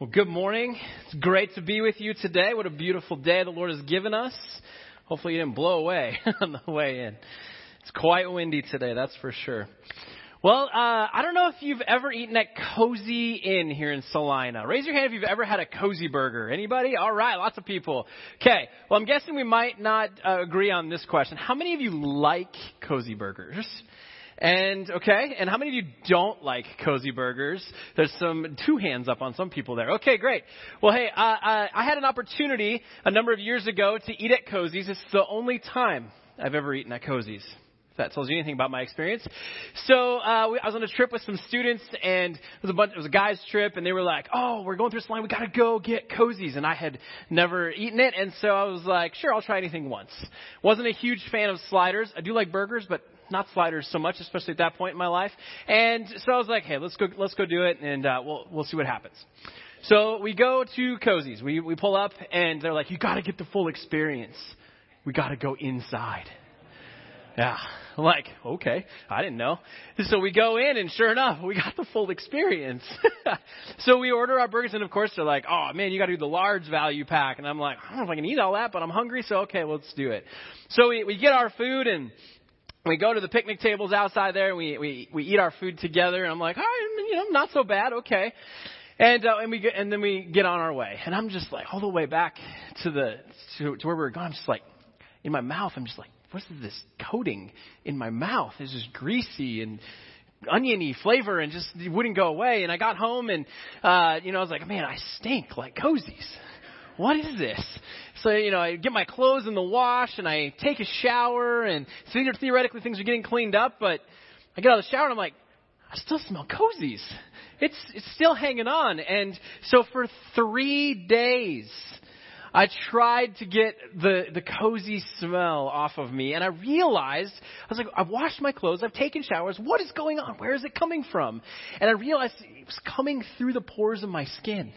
Well, good morning. It's great to be with you today. What a beautiful day the Lord has given us. Hopefully, you didn't blow away on the way in. It's quite windy today, that's for sure. Well, uh, I don't know if you've ever eaten at Cozy Inn here in Salina. Raise your hand if you've ever had a cozy burger. Anybody? All right, lots of people. Okay, well, I'm guessing we might not uh, agree on this question. How many of you like cozy burgers? And okay, and how many of you don't like cozy burgers? There's some two hands up on some people there. Okay, great. Well, hey, uh, uh, I had an opportunity a number of years ago to eat at Cozy's. It's the only time I've ever eaten at Cozy's. That tells you anything about my experience. So uh, we, I was on a trip with some students, and it was a bunch. It was a guys' trip, and they were like, "Oh, we're going through this line. We got to go get cozies." And I had never eaten it, and so I was like, "Sure, I'll try anything once." Wasn't a huge fan of sliders. I do like burgers, but not sliders so much, especially at that point in my life. And so I was like, hey, let's go, let's go do it, and uh, we'll we'll see what happens. So we go to Cozy's. We we pull up, and they're like, you got to get the full experience. We got to go inside. Yeah. I'm like, okay, I didn't know. So we go in, and sure enough, we got the full experience. so we order our burgers, and of course, they're like, oh man, you got to do the large value pack. And I'm like, I don't know if I can eat all that, but I'm hungry, so okay, let's do it. So we, we get our food, and we go to the picnic tables outside there and we, we, we eat our food together and I'm like, all right, you know, not so bad, okay. And, uh, and we get, and then we get on our way. And I'm just like, all the way back to the, to, to where we were going, I'm just like, in my mouth, I'm just like, what's this coating in my mouth? It's just greasy and oniony flavor and just it wouldn't go away. And I got home and, uh, you know, I was like, man, I stink like cozies. what is this? So, you know, I get my clothes in the wash and I take a shower and theoretically things are getting cleaned up, but I get out of the shower and I'm like, I still smell cozies. It's, it's still hanging on. And so for three days, I tried to get the, the cozy smell off of me, and I realized, I was like, I've washed my clothes, I've taken showers, what is going on? Where is it coming from? And I realized it was coming through the pores of my skin.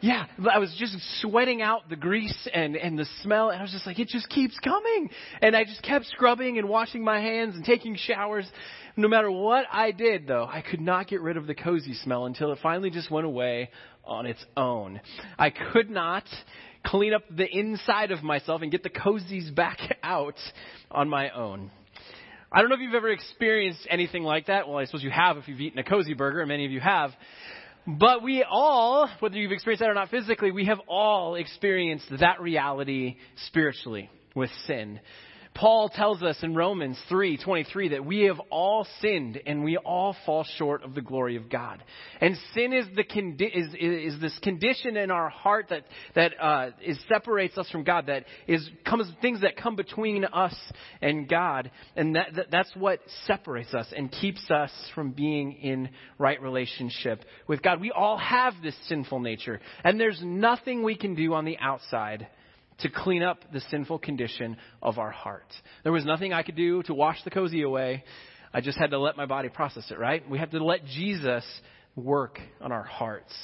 Yeah, I was just sweating out the grease and, and the smell, and I was just like, it just keeps coming. And I just kept scrubbing and washing my hands and taking showers. No matter what I did, though, I could not get rid of the cozy smell until it finally just went away on its own. I could not clean up the inside of myself and get the cozies back out on my own. I don't know if you've ever experienced anything like that. Well, I suppose you have if you've eaten a cozy burger, and many of you have. But we all, whether you've experienced that or not physically, we have all experienced that reality spiritually with sin. Paul tells us in Romans 3:23 that we have all sinned and we all fall short of the glory of God. And sin is the condi- is, is this condition in our heart that that uh, is separates us from God. That is comes things that come between us and God, and that, that that's what separates us and keeps us from being in right relationship with God. We all have this sinful nature, and there's nothing we can do on the outside to clean up the sinful condition of our heart. There was nothing I could do to wash the cozy away. I just had to let my body process it, right? We have to let Jesus work on our hearts.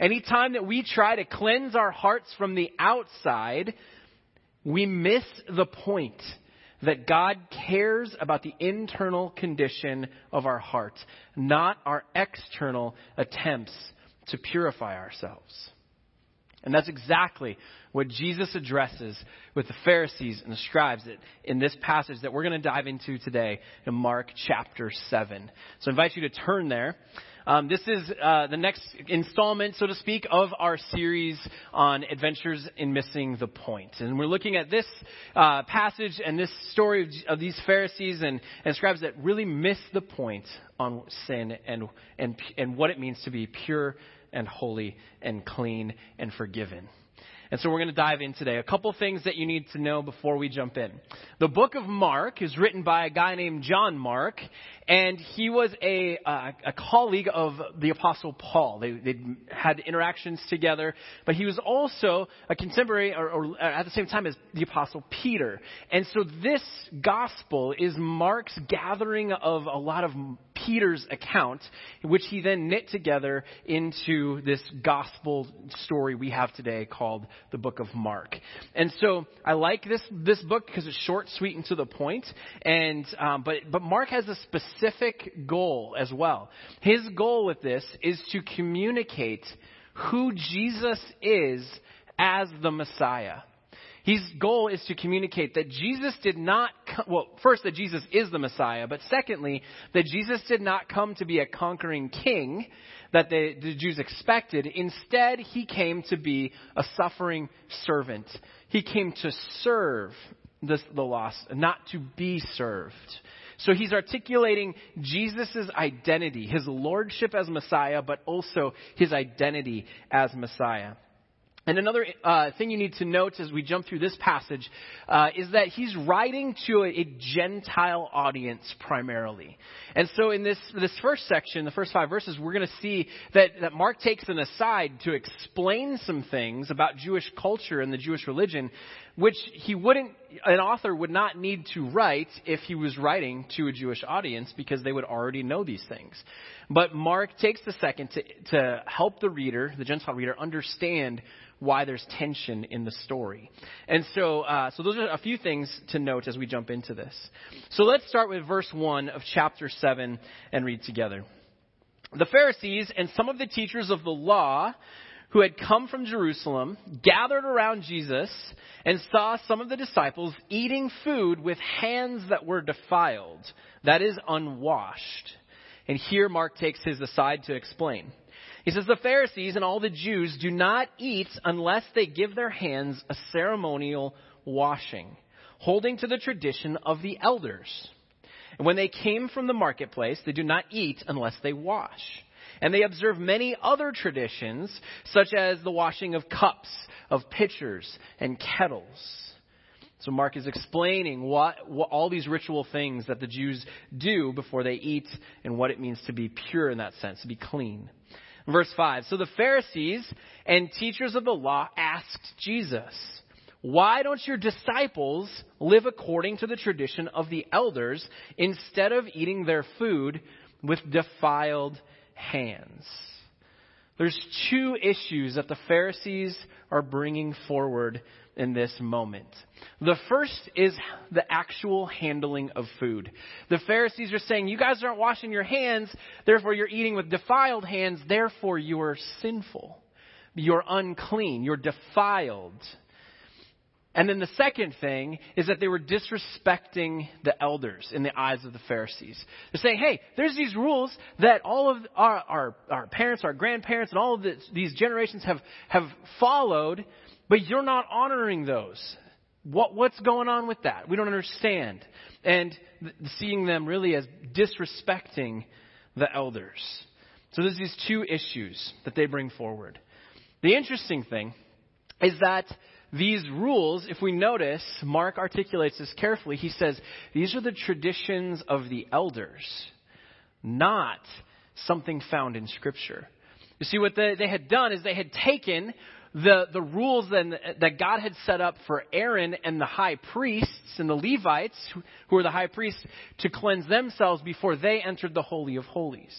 Anytime that we try to cleanse our hearts from the outside, we miss the point that God cares about the internal condition of our heart, not our external attempts to purify ourselves. And that's exactly what Jesus addresses with the Pharisees and the scribes in this passage that we're going to dive into today in Mark chapter 7. So I invite you to turn there. Um, this is uh, the next installment, so to speak, of our series on adventures in missing the point. And we're looking at this uh, passage and this story of, of these Pharisees and, and scribes that really miss the point on sin and, and, and what it means to be pure and holy and clean and forgiven. And so we're going to dive in today. A couple things that you need to know before we jump in. The book of Mark is written by a guy named John Mark, and he was a, uh, a colleague of the Apostle Paul. They, they had interactions together, but he was also a contemporary, or, or at the same time as the Apostle Peter. And so this gospel is Mark's gathering of a lot of Peter's account, which he then knit together into this gospel story we have today called the book of Mark. And so I like this, this book because it's short, sweet, and to the point. And, um, but, but Mark has a specific goal as well. His goal with this is to communicate who Jesus is as the Messiah. His goal is to communicate that Jesus did not, come, well, first, that Jesus is the Messiah, but secondly, that Jesus did not come to be a conquering king that the, the Jews expected. Instead, he came to be a suffering servant. He came to serve the, the lost, not to be served. So he's articulating Jesus' identity, his lordship as Messiah, but also his identity as Messiah. And another uh, thing you need to note as we jump through this passage uh, is that he's writing to a, a, Gentile audience primarily. And so in this, this first section, the first five verses, we're going to see that, that Mark takes an aside to explain some things about Jewish culture and the Jewish religion, which he wouldn't, an author would not need to write if he was writing to a Jewish audience because they would already know these things. But Mark takes the second to, to help the reader, the Gentile reader, understand why there's tension in the story. And so, uh, so those are a few things to note as we jump into this. So let's start with verse 1 of chapter 7 and read together. The Pharisees and some of the teachers of the law who had come from Jerusalem gathered around Jesus and saw some of the disciples eating food with hands that were defiled, that is, unwashed. And here Mark takes his aside to explain. He says, The Pharisees and all the Jews do not eat unless they give their hands a ceremonial washing, holding to the tradition of the elders. And when they came from the marketplace, they do not eat unless they wash. And they observe many other traditions, such as the washing of cups, of pitchers, and kettles. So Mark is explaining what, what, all these ritual things that the Jews do before they eat and what it means to be pure in that sense, to be clean. Verse 5. So the Pharisees and teachers of the law asked Jesus, Why don't your disciples live according to the tradition of the elders instead of eating their food with defiled hands? There's two issues that the Pharisees are bringing forward in this moment. The first is the actual handling of food. The Pharisees are saying, You guys aren't washing your hands, therefore you're eating with defiled hands, therefore you are sinful. You're unclean. You're defiled. And then the second thing is that they were disrespecting the elders in the eyes of the Pharisees. They're saying, hey, there's these rules that all of our, our, our parents, our grandparents, and all of this, these generations have, have followed, but you're not honoring those. What, what's going on with that? We don't understand. And th- seeing them really as disrespecting the elders. So there's these two issues that they bring forward. The interesting thing is that these rules, if we notice, Mark articulates this carefully. He says, these are the traditions of the elders, not something found in Scripture. You see, what they, had done is they had taken the, the rules then, that God had set up for Aaron and the high priests and the Levites, who were the high priests, to cleanse themselves before they entered the Holy of Holies.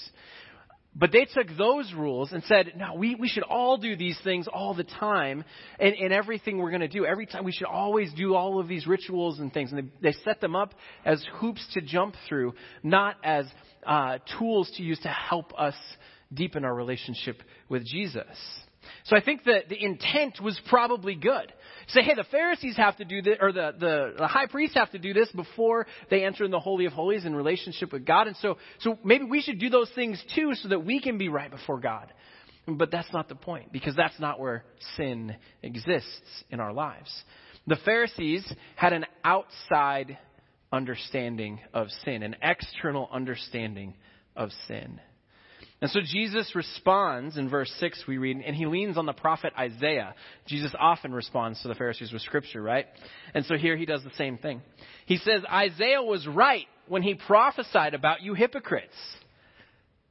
But they took those rules and said, no, we, we should all do these things all the time in, in everything we're going to do. Every time we should always do all of these rituals and things. And they, they set them up as hoops to jump through, not as uh, tools to use to help us deepen our relationship with Jesus. So I think that the intent was probably good. Say, hey, the Pharisees have to do this, or the, the, the high priests have to do this before they enter in the Holy of Holies in relationship with God. And so, so maybe we should do those things too so that we can be right before God. But that's not the point, because that's not where sin exists in our lives. The Pharisees had an outside understanding of sin, an external understanding of sin. And so Jesus responds in verse 6, we read, and he leans on the prophet Isaiah. Jesus often responds to the Pharisees with scripture, right? And so here he does the same thing. He says, Isaiah was right when he prophesied about you hypocrites.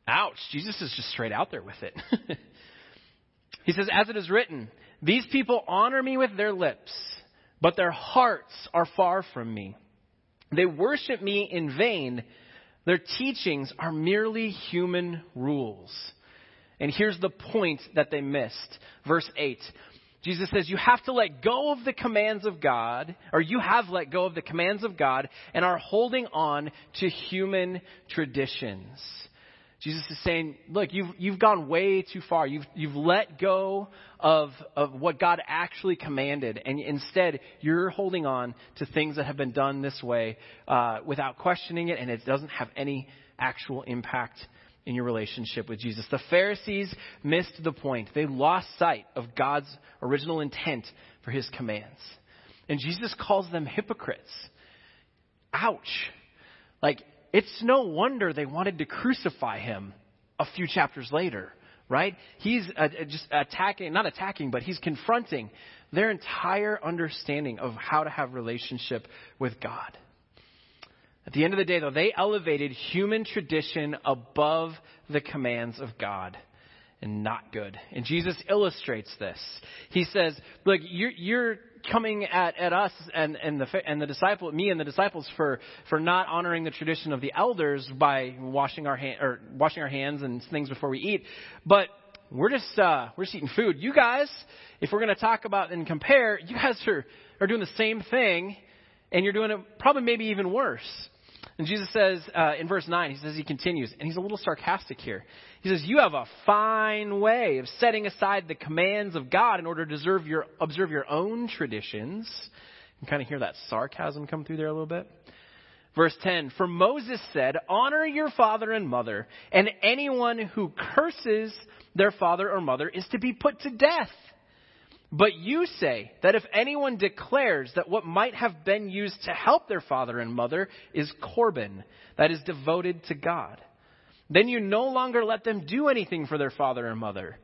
Ouch. Jesus is just straight out there with it. he says, as it is written, these people honor me with their lips, but their hearts are far from me. They worship me in vain their teachings are merely human rules. And here's the point that they missed. Verse 8. Jesus says, You have to let go of the commands of God, or you have let go of the commands of God and are holding on to human traditions. Jesus is saying, look, you've, you've gone way too far. You've, you've let go of, of what God actually commanded, and instead you're holding on to things that have been done this way uh, without questioning it, and it doesn't have any actual impact in your relationship with Jesus. The Pharisees missed the point. They lost sight of God's original intent for his commands. And Jesus calls them hypocrites. Ouch. Like, it's no wonder they wanted to crucify him a few chapters later, right? He's uh, just attacking, not attacking, but he's confronting their entire understanding of how to have relationship with God. At the end of the day, though, they elevated human tradition above the commands of God and not good. And Jesus illustrates this. He says, look, you're, you're coming at, at us and, and, the, and the disciple, me and the disciples for, for not honoring the tradition of the elders by washing our, hand, or washing our hands and things before we eat. But we're just, uh, we're just eating food. You guys, if we're going to talk about and compare, you guys are, are doing the same thing and you're doing it probably maybe even worse. And Jesus says uh, in verse 9, he says, he continues, and he's a little sarcastic here. He says, You have a fine way of setting aside the commands of God in order to observe your, observe your own traditions. You can kind of hear that sarcasm come through there a little bit. Verse 10 For Moses said, Honor your father and mother, and anyone who curses their father or mother is to be put to death. But you say that if anyone declares that what might have been used to help their father and mother is Corban, that is devoted to God, then you no longer let them do anything for their father and mother.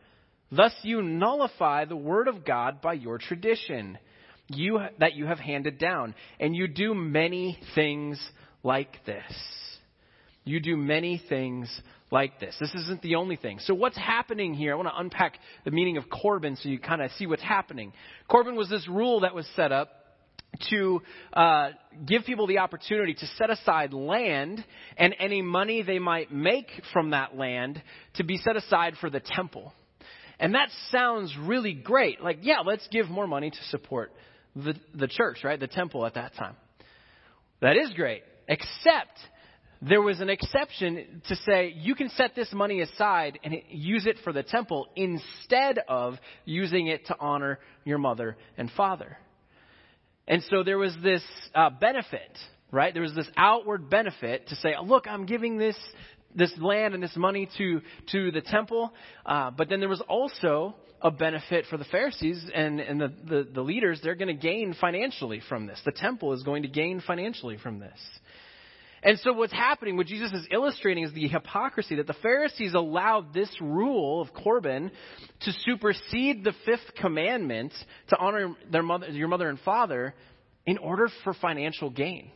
Thus you nullify the word of God by your tradition you, that you have handed down, and you do many things like this. You do many things like this. This isn't the only thing. So, what's happening here? I want to unpack the meaning of Corban so you kind of see what's happening. Corban was this rule that was set up to uh, give people the opportunity to set aside land and any money they might make from that land to be set aside for the temple. And that sounds really great. Like, yeah, let's give more money to support the, the church, right? The temple at that time. That is great. Except there was an exception to say you can set this money aside and use it for the temple instead of using it to honor your mother and father. And so there was this uh, benefit, right? There was this outward benefit to say, look, I'm giving this this land and this money to to the temple, uh, but then there was also a benefit for the Pharisees and, and the, the, the leaders. They're going to gain financially from this. The temple is going to gain financially from this. And so what's happening, what Jesus is illustrating is the hypocrisy that the Pharisees allowed this rule of Corban to supersede the fifth commandment to honor their mother, your mother and father in order for financial gain.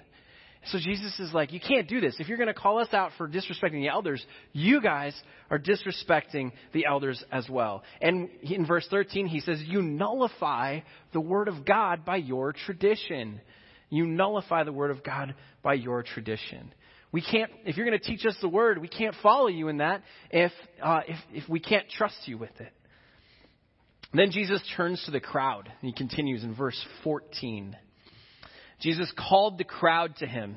So Jesus is like, you can't do this. If you're going to call us out for disrespecting the elders, you guys are disrespecting the elders as well. And in verse 13, he says, you nullify the word of God by your tradition. You nullify the word of God by your tradition. We can't, if you're going to teach us the word, we can't follow you in that if, uh, if, if we can't trust you with it. Then Jesus turns to the crowd and he continues in verse 14. Jesus called the crowd to him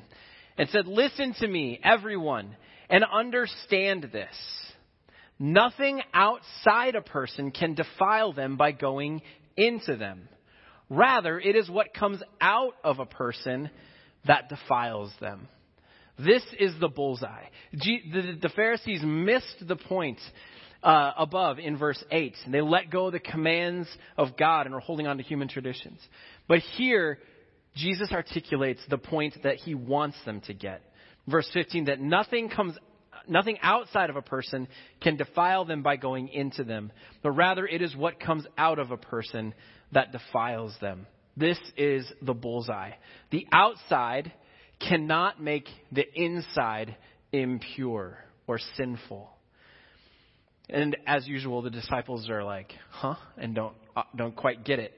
and said, Listen to me, everyone, and understand this. Nothing outside a person can defile them by going into them. Rather, it is what comes out of a person that defiles them. This is the bullseye. The Pharisees missed the point uh, above in verse 8. And They let go of the commands of God and are holding on to human traditions. But here, Jesus articulates the point that he wants them to get. Verse 15, that nothing comes nothing outside of a person can defile them by going into them, but rather it is what comes out of a person that defiles them. This is the bullseye. The outside cannot make the inside impure or sinful. And as usual, the disciples are like, huh? And don't, uh, don't quite get it.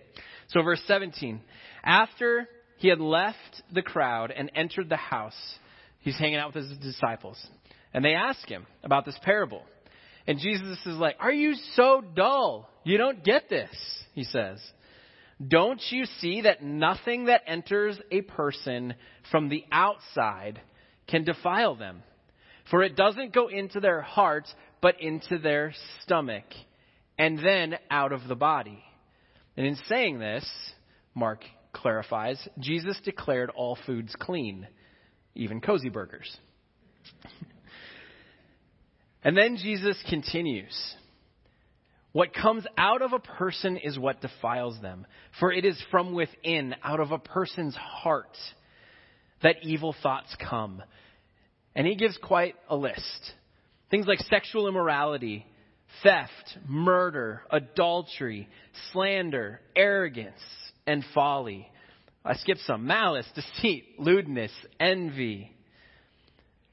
So, verse 17. After he had left the crowd and entered the house, he's hanging out with his disciples. And they ask him about this parable. And Jesus is like, Are you so dull? You don't get this, he says. Don't you see that nothing that enters a person from the outside can defile them? For it doesn't go into their heart, but into their stomach, and then out of the body. And in saying this, Mark clarifies, Jesus declared all foods clean, even cozy burgers. and then Jesus continues. What comes out of a person is what defiles them. For it is from within, out of a person's heart, that evil thoughts come. And he gives quite a list. Things like sexual immorality, theft, murder, adultery, slander, arrogance, and folly. I skipped some. Malice, deceit, lewdness, envy.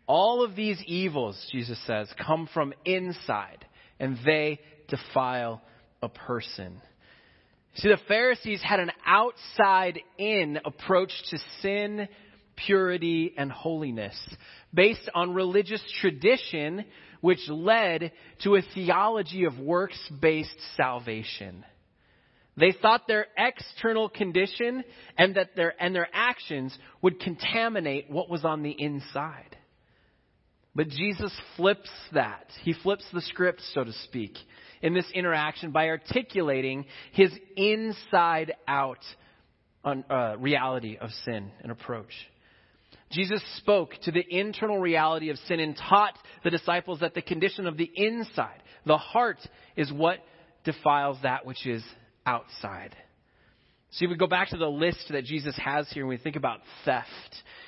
All of these evils, Jesus says, come from inside, and they defile a person. See, the Pharisees had an outside in approach to sin, purity, and holiness based on religious tradition, which led to a theology of works based salvation. They thought their external condition and that their, and their actions would contaminate what was on the inside. But Jesus flips that. He flips the script, so to speak, in this interaction by articulating his inside out uh, reality of sin and approach. Jesus spoke to the internal reality of sin and taught the disciples that the condition of the inside, the heart, is what defiles that which is outside. So we go back to the list that Jesus has here when we think about theft.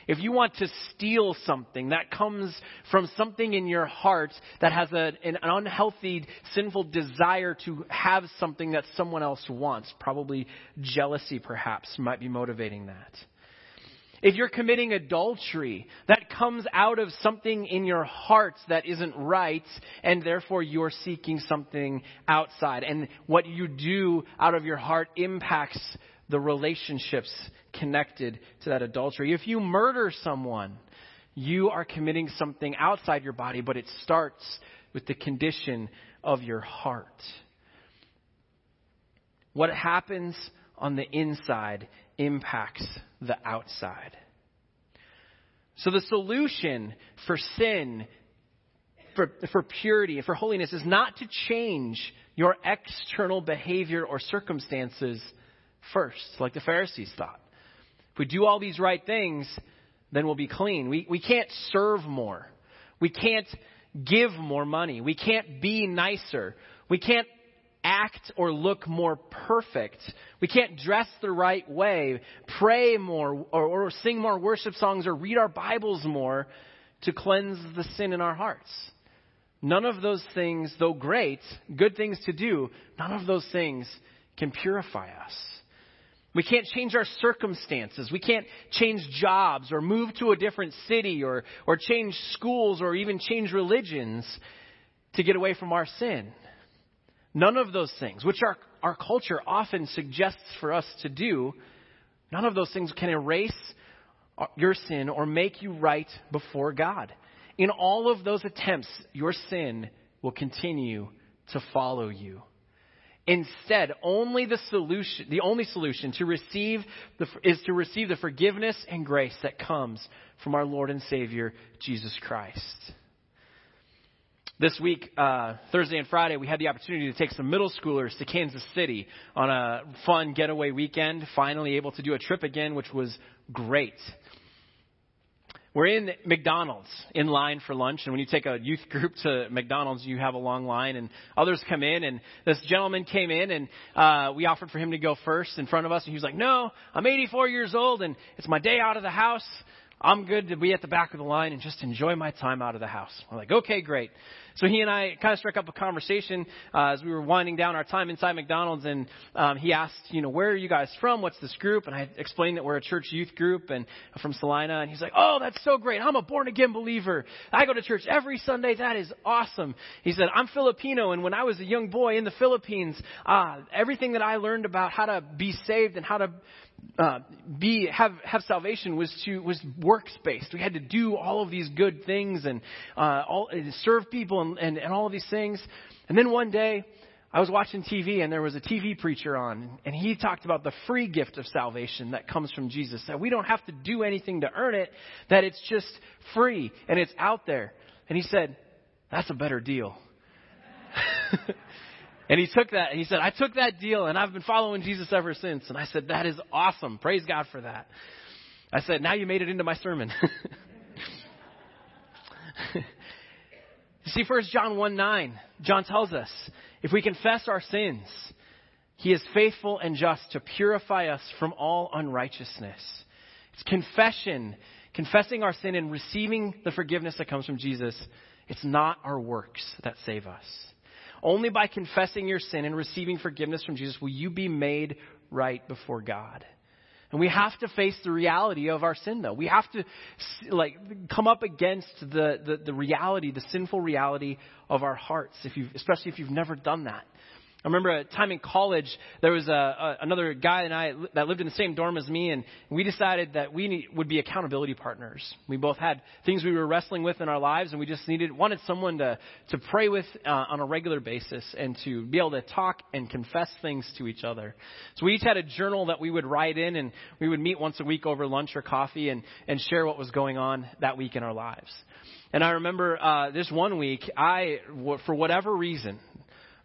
If you want to steal something, that comes from something in your heart that has a, an unhealthy, sinful desire to have something that someone else wants. Probably jealousy, perhaps, might be motivating that. If you're committing adultery, that comes out of something in your heart that isn't right, and therefore you're seeking something outside. And what you do out of your heart impacts the relationships connected to that adultery. If you murder someone, you are committing something outside your body, but it starts with the condition of your heart. What happens on the inside impacts the outside. So the solution for sin, for, for purity, for holiness is not to change your external behavior or circumstances first, like the Pharisees thought. If we do all these right things, then we'll be clean. We, we can't serve more. We can't give more money. We can't be nicer. We can't act or look more perfect. We can't dress the right way, pray more, or, or sing more worship songs, or read our Bibles more to cleanse the sin in our hearts. None of those things, though great, good things to do, none of those things can purify us. We can't change our circumstances. We can't change jobs or move to a different city or, or change schools or even change religions to get away from our sin. None of those things, which our, our culture often suggests for us to do, none of those things can erase your sin or make you right before God. In all of those attempts, your sin will continue to follow you. Instead, only the solution, the only solution to receive the, is to receive the forgiveness and grace that comes from our Lord and Savior, Jesus Christ. This week, uh, Thursday and Friday, we had the opportunity to take some middle schoolers to Kansas City on a fun getaway weekend. Finally able to do a trip again, which was great. We're in McDonald's in line for lunch, and when you take a youth group to McDonald's, you have a long line, and others come in, and this gentleman came in, and uh, we offered for him to go first in front of us, and he was like, "No, I'm 84 years old, and it's my day out of the house. I'm good to be at the back of the line and just enjoy my time out of the house." We're like, "Okay, great." So he and I kind of struck up a conversation uh, as we were winding down our time inside McDonald's, and um, he asked, you know, where are you guys from? What's this group? And I explained that we're a church youth group and from Salina, and he's like, oh, that's so great. I'm a born again believer. I go to church every Sunday. That is awesome. He said, I'm Filipino, and when I was a young boy in the Philippines, uh, everything that I learned about how to be saved and how to uh, be have have salvation was to was works based. We had to do all of these good things and uh, all serve people and, and and all of these things. And then one day, I was watching TV and there was a TV preacher on, and he talked about the free gift of salvation that comes from Jesus. That we don't have to do anything to earn it. That it's just free and it's out there. And he said, That's a better deal. and he took that and he said, I took that deal and I've been following Jesus ever since. And I said, That is awesome. Praise God for that. I said, Now you made it into my sermon. you see, First John 1 9, John tells us, if we confess our sins, he is faithful and just to purify us from all unrighteousness. It's confession, confessing our sin and receiving the forgiveness that comes from Jesus. It's not our works that save us. Only by confessing your sin and receiving forgiveness from Jesus will you be made right before God. And we have to face the reality of our sin, though. We have to like come up against the, the, the reality, the sinful reality of our hearts, if you've, especially if you've never done that. I remember a time in college, there was a, a, another guy and I that lived in the same dorm as me, and we decided that we need, would be accountability partners. We both had things we were wrestling with in our lives, and we just needed wanted someone to to pray with uh, on a regular basis and to be able to talk and confess things to each other. So we each had a journal that we would write in, and we would meet once a week over lunch or coffee and and share what was going on that week in our lives. And I remember uh, this one week, I, for whatever reason,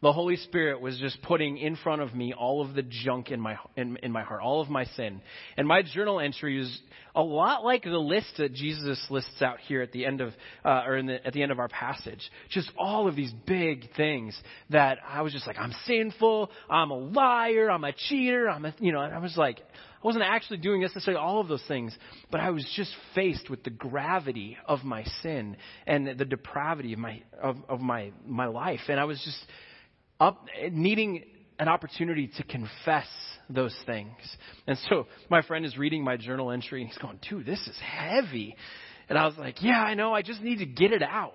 the Holy Spirit was just putting in front of me all of the junk in my in, in my heart, all of my sin. And my journal entry is a lot like the list that Jesus lists out here at the end of uh, or in the, at the end of our passage. Just all of these big things that I was just like, I'm sinful, I'm a liar, I'm a cheater, I'm a you know. And I was like, I wasn't actually doing necessarily all of those things, but I was just faced with the gravity of my sin and the depravity of my of, of my my life, and I was just up, needing an opportunity to confess those things. And so my friend is reading my journal entry and he's going, dude, this is heavy. And I was like, yeah, I know. I just need to get it out.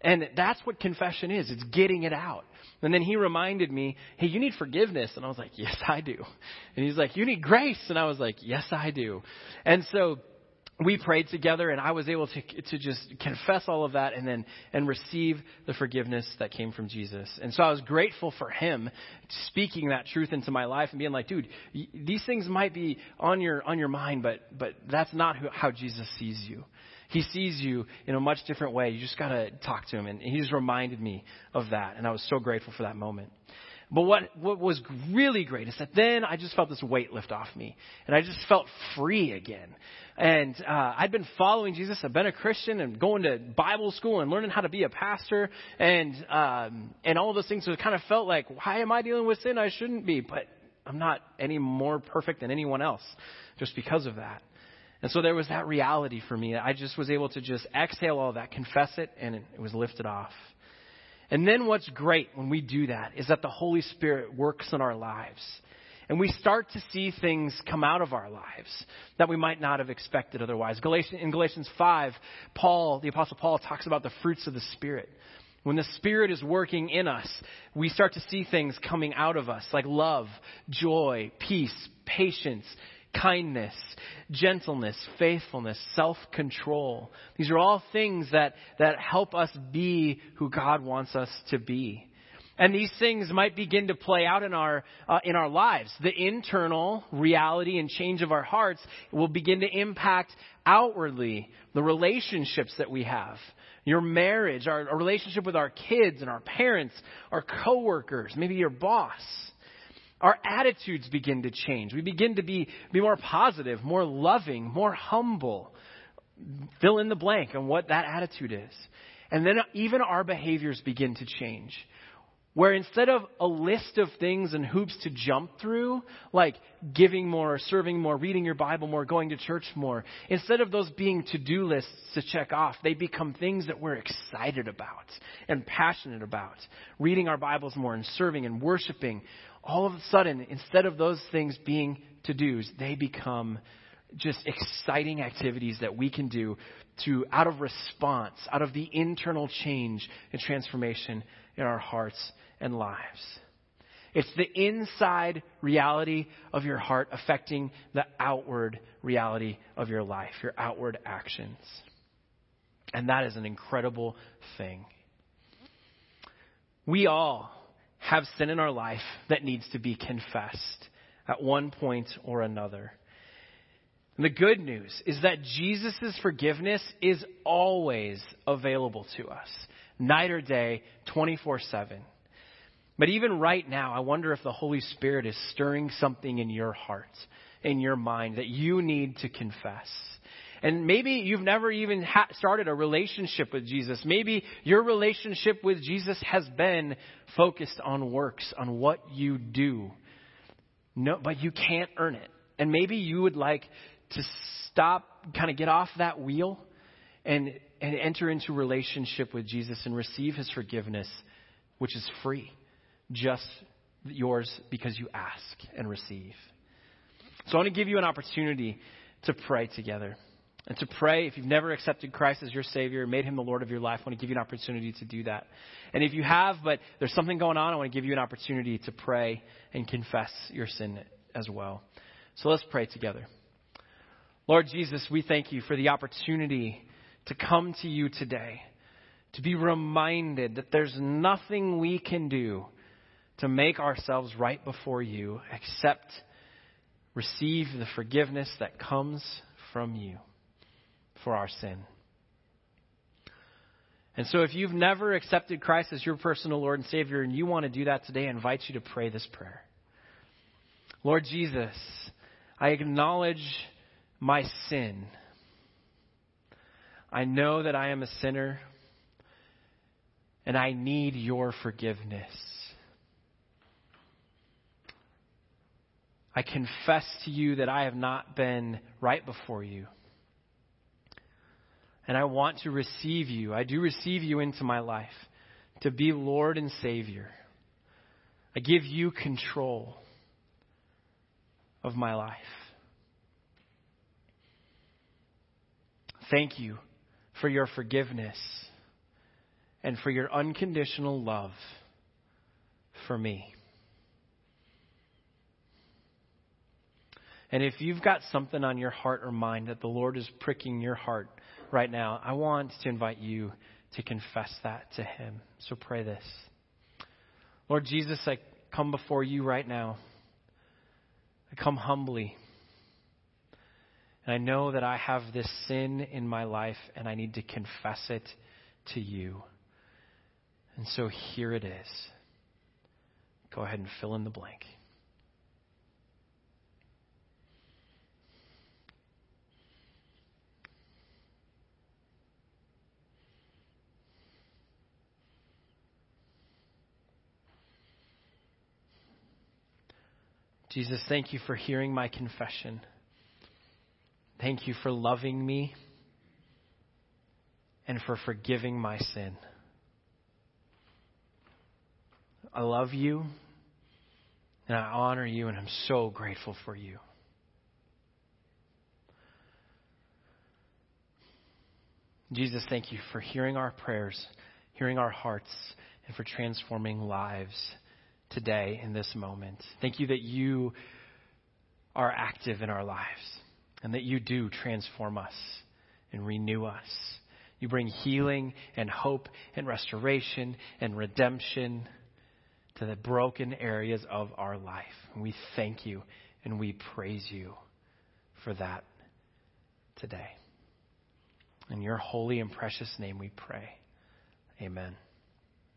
And that's what confession is. It's getting it out. And then he reminded me, hey, you need forgiveness. And I was like, yes, I do. And he's like, you need grace. And I was like, yes, I do. And so we prayed together and I was able to, to just confess all of that and then, and receive the forgiveness that came from Jesus. And so I was grateful for him speaking that truth into my life and being like, dude, these things might be on your, on your mind, but, but that's not who, how Jesus sees you. He sees you in a much different way. You just gotta talk to him. And he just reminded me of that. And I was so grateful for that moment. But what, what was really great is that then I just felt this weight lift off me. And I just felt free again. And uh, I'd been following Jesus. I've been a Christian and going to Bible school and learning how to be a pastor and um, and all those things. So it kind of felt like, why am I dealing with sin? I shouldn't be. But I'm not any more perfect than anyone else just because of that. And so there was that reality for me. I just was able to just exhale all that, confess it, and it was lifted off. And then what's great when we do that is that the Holy Spirit works in our lives. And we start to see things come out of our lives that we might not have expected otherwise. in Galatians 5, Paul, the Apostle Paul, talks about the fruits of the Spirit. When the Spirit is working in us, we start to see things coming out of us like love, joy, peace, patience, kindness, gentleness, faithfulness, self control. These are all things that, that help us be who God wants us to be. And these things might begin to play out in our, uh, in our lives. The internal reality and change of our hearts will begin to impact outwardly the relationships that we have. Your marriage, our, our relationship with our kids and our parents, our coworkers, maybe your boss our attitudes begin to change. We begin to be, be more positive, more loving, more humble. Fill in the blank on what that attitude is. And then even our behaviors begin to change. Where instead of a list of things and hoops to jump through, like giving more, serving more, reading your Bible more, going to church more, instead of those being to do lists to check off, they become things that we're excited about and passionate about. Reading our Bibles more and serving and worshiping all of a sudden, instead of those things being to dos, they become just exciting activities that we can do to, out of response, out of the internal change and transformation in our hearts and lives. It's the inside reality of your heart affecting the outward reality of your life, your outward actions. And that is an incredible thing. We all have sin in our life that needs to be confessed at one point or another. And the good news is that Jesus' forgiveness is always available to us, night or day, 24 7. But even right now, I wonder if the Holy Spirit is stirring something in your heart, in your mind, that you need to confess. And maybe you've never even ha- started a relationship with Jesus. Maybe your relationship with Jesus has been focused on works, on what you do. No, but you can't earn it. And maybe you would like to stop, kind of get off that wheel and, and enter into relationship with Jesus and receive his forgiveness, which is free, just yours because you ask and receive. So I want to give you an opportunity to pray together. And to pray, if you've never accepted Christ as your Savior, made Him the Lord of your life, I want to give you an opportunity to do that. And if you have, but there's something going on, I want to give you an opportunity to pray and confess your sin as well. So let's pray together. Lord Jesus, we thank you for the opportunity to come to you today, to be reminded that there's nothing we can do to make ourselves right before you except receive the forgiveness that comes from you for our sin. And so, if you've never accepted Christ as your personal Lord and Savior and you want to do that today, I invite you to pray this prayer. Lord Jesus, I acknowledge my sin. I know that I am a sinner and I need your forgiveness. I confess to you that I have not been right before you and I want to receive you. I do receive you into my life to be Lord and Savior. I give you control of my life. Thank you for your forgiveness and for your unconditional love for me. And if you've got something on your heart or mind that the Lord is pricking your heart right now, I want to invite you to confess that to Him. So pray this. Lord Jesus, I come before you right now. I come humbly. And I know that I have this sin in my life and I need to confess it to you. And so here it is. Go ahead and fill in the blank. Jesus, thank you for hearing my confession. Thank you for loving me and for forgiving my sin. I love you and I honor you, and I'm so grateful for you. Jesus, thank you for hearing our prayers, hearing our hearts, and for transforming lives today in this moment. Thank you that you are active in our lives and that you do transform us and renew us. You bring healing and hope and restoration and redemption to the broken areas of our life. And we thank you and we praise you for that today. In your holy and precious name we pray. Amen.